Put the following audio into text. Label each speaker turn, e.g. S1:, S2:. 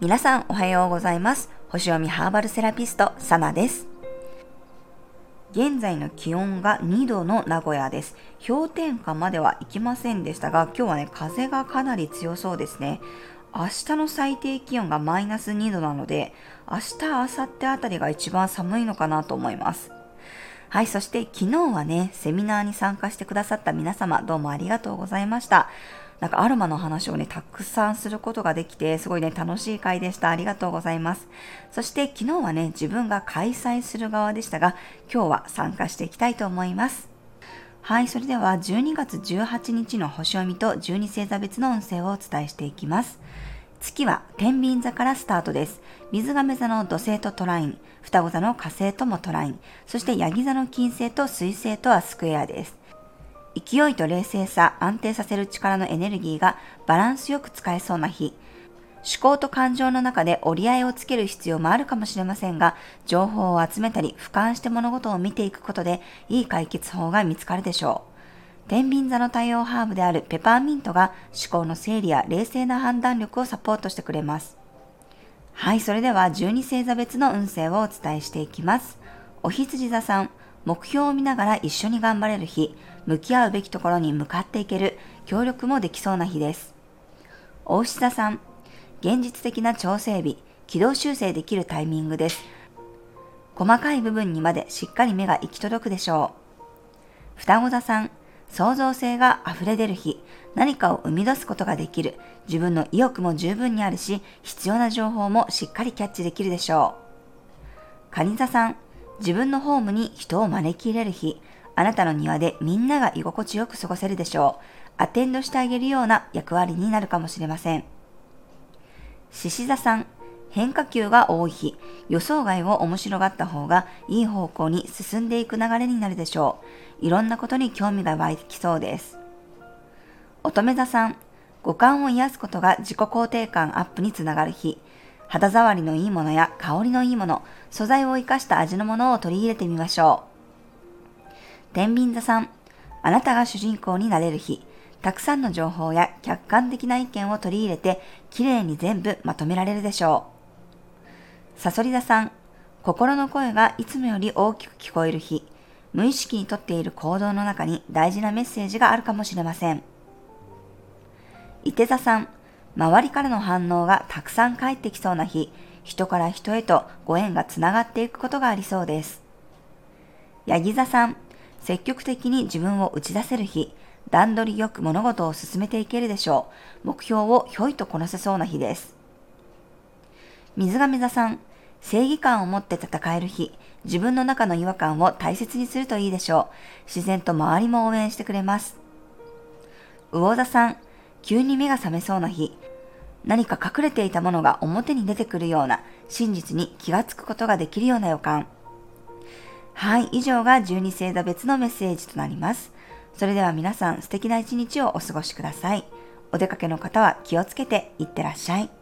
S1: 皆さんおはようございます。星読みハーバルセラピスト、サナです。現在の気温が2度の名古屋です。氷点下までは行きませんでしたが、今日はね、風がかなり強そうですね。明日の最低気温がマイナス2度なので、明日、明後日あたりが一番寒いのかなと思います。はい、そして昨日はね、セミナーに参加してくださった皆様、どうもありがとうございました。なんかアロマの話をね、たくさんすることができて、すごいね、楽しい回でした。ありがとうございます。そして昨日はね、自分が開催する側でしたが、今日は参加していきたいと思います。はい、それでは12月18日の星読みと12星座別の運勢をお伝えしていきます。月は天秤座からスタートです。水亀座の土星とトライン、双子座の火星ともトライン、そしてヤギ座の金星と水星とはスクエアです。勢いと冷静さ、安定させる力のエネルギーがバランスよく使えそうな日。思考と感情の中で折り合いをつける必要もあるかもしれませんが、情報を集めたり、俯瞰して物事を見ていくことで、いい解決法が見つかるでしょう。天秤座の対応ハーブであるペパーミントが思考の整理や冷静な判断力をサポートしてくれます。はい、それでは12星座別の運勢をお伝えしていきます。お羊座さん、目標を見ながら一緒に頑張れる日、向き合うべきところに向かっていける、協力もできそうな日です。大牛座さん、現実的な調整日、軌道修正できるタイミングです。細かい部分にまでしっかり目が行き届くでしょう。双子座さん、創造性が溢れ出る日、何かを生み出すことができる、自分の意欲も十分にあるし、必要な情報もしっかりキャッチできるでしょう。蟹座さん、自分のホームに人を招き入れる日、あなたの庭でみんなが居心地よく過ごせるでしょう。アテンドしてあげるような役割になるかもしれません。獅子座さん、変化球が多い日、予想外を面白がった方がいい方向に進んでいく流れになるでしょう。いろんなことに興味が湧いてきそうです。乙女座さん、五感を癒すことが自己肯定感アップにつながる日、肌触りのいいものや香りのいいもの、素材を生かした味のものを取り入れてみましょう。天秤座さん、あなたが主人公になれる日、たくさんの情報や客観的な意見を取り入れて、きれいに全部まとめられるでしょう。さそり座さん、心の声がいつもより大きく聞こえる日、無意識にとっている行動の中に大事なメッセージがあるかもしれません。伊手座さん、周りからの反応がたくさん返ってきそうな日、人から人へとご縁がつながっていくことがありそうです。ヤギ座さん、積極的に自分を打ち出せる日、段取りよく物事を進めていけるでしょう。目標をひょいとこなせそうな日です。水亀座さん、正義感を持って戦える日、自分の中の違和感を大切にするといいでしょう。自然と周りも応援してくれます。魚座さん、急に目が覚めそうな日、何か隠れていたものが表に出てくるような真実に気がつくことができるような予感。はい、以上が12星座別のメッセージとなります。それでは皆さん素敵な一日をお過ごしください。お出かけの方は気をつけていってらっしゃい。